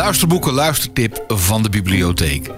luisterboeken luistertip van de bibliotheek.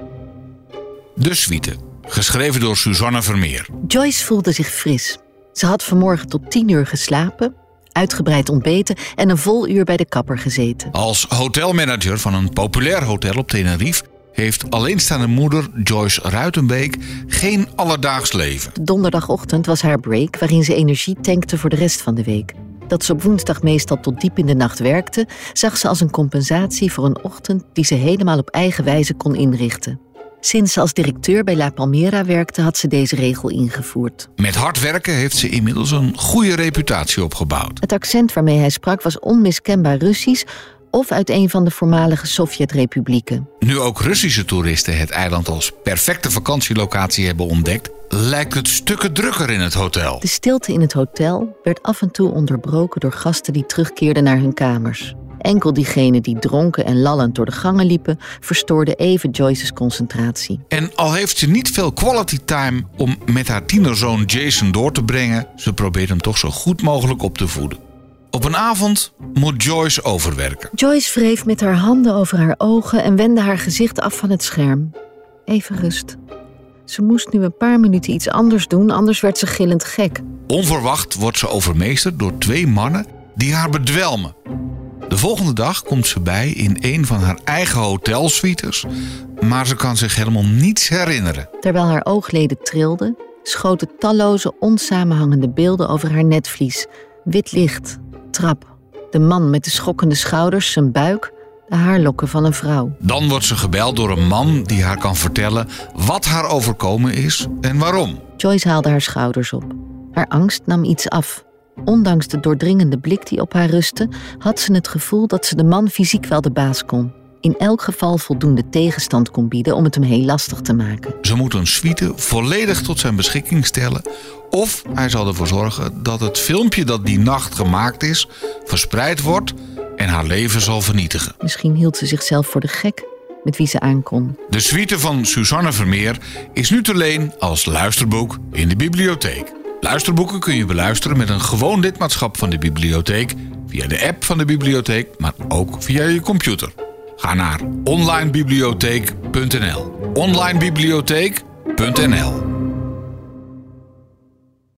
De Suite, geschreven door Suzanne Vermeer. Joyce voelde zich fris. Ze had vanmorgen tot tien uur geslapen, uitgebreid ontbeten en een vol uur bij de kapper gezeten. Als hotelmanager van een populair hotel op Tenerife heeft alleenstaande moeder Joyce Ruitenbeek geen alledaags leven. Donderdagochtend was haar break waarin ze energie tankte voor de rest van de week. Dat ze op woensdag meestal tot diep in de nacht werkte, zag ze als een compensatie voor een ochtend die ze helemaal op eigen wijze kon inrichten. Sinds ze als directeur bij La Palmera werkte, had ze deze regel ingevoerd. Met hard werken heeft ze inmiddels een goede reputatie opgebouwd. Het accent waarmee hij sprak was onmiskenbaar Russisch of uit een van de voormalige Sovjet-republieken. Nu ook Russische toeristen het eiland als perfecte vakantielocatie hebben ontdekt, lijkt het stukken drukker in het hotel. De stilte in het hotel werd af en toe onderbroken door gasten die terugkeerden naar hun kamers. Enkel diegenen die dronken en lallend door de gangen liepen, verstoorden even Joyce's concentratie. En al heeft ze niet veel quality time om met haar tienerzoon Jason door te brengen, ze probeert hem toch zo goed mogelijk op te voeden. Op een avond moet Joyce overwerken. Joyce wreef met haar handen over haar ogen en wendde haar gezicht af van het scherm. Even rust. Ze moest nu een paar minuten iets anders doen, anders werd ze gillend gek. Onverwacht wordt ze overmeesterd door twee mannen die haar bedwelmen. De volgende dag komt ze bij in een van haar eigen hotelsuites, maar ze kan zich helemaal niets herinneren. Terwijl haar oogleden trilden, schoten talloze onsamenhangende beelden over haar netvlies. Wit licht, trap, de man met de schokkende schouders, zijn buik, de haarlokken van een vrouw. Dan wordt ze gebeld door een man die haar kan vertellen wat haar overkomen is en waarom. Joyce haalde haar schouders op. Haar angst nam iets af. Ondanks de doordringende blik die op haar rustte, had ze het gevoel dat ze de man fysiek wel de baas kon. In elk geval voldoende tegenstand kon bieden om het hem heel lastig te maken. Ze moet een suite volledig tot zijn beschikking stellen. Of hij zal ervoor zorgen dat het filmpje dat die nacht gemaakt is, verspreid wordt en haar leven zal vernietigen. Misschien hield ze zichzelf voor de gek met wie ze aankon. De suite van Suzanne Vermeer is nu te leen als luisterboek in de bibliotheek. Luisterboeken kun je beluisteren met een gewoon lidmaatschap van de bibliotheek via de app van de bibliotheek, maar ook via je computer. Ga naar onlinebibliotheek.nl. onlinebibliotheek.nl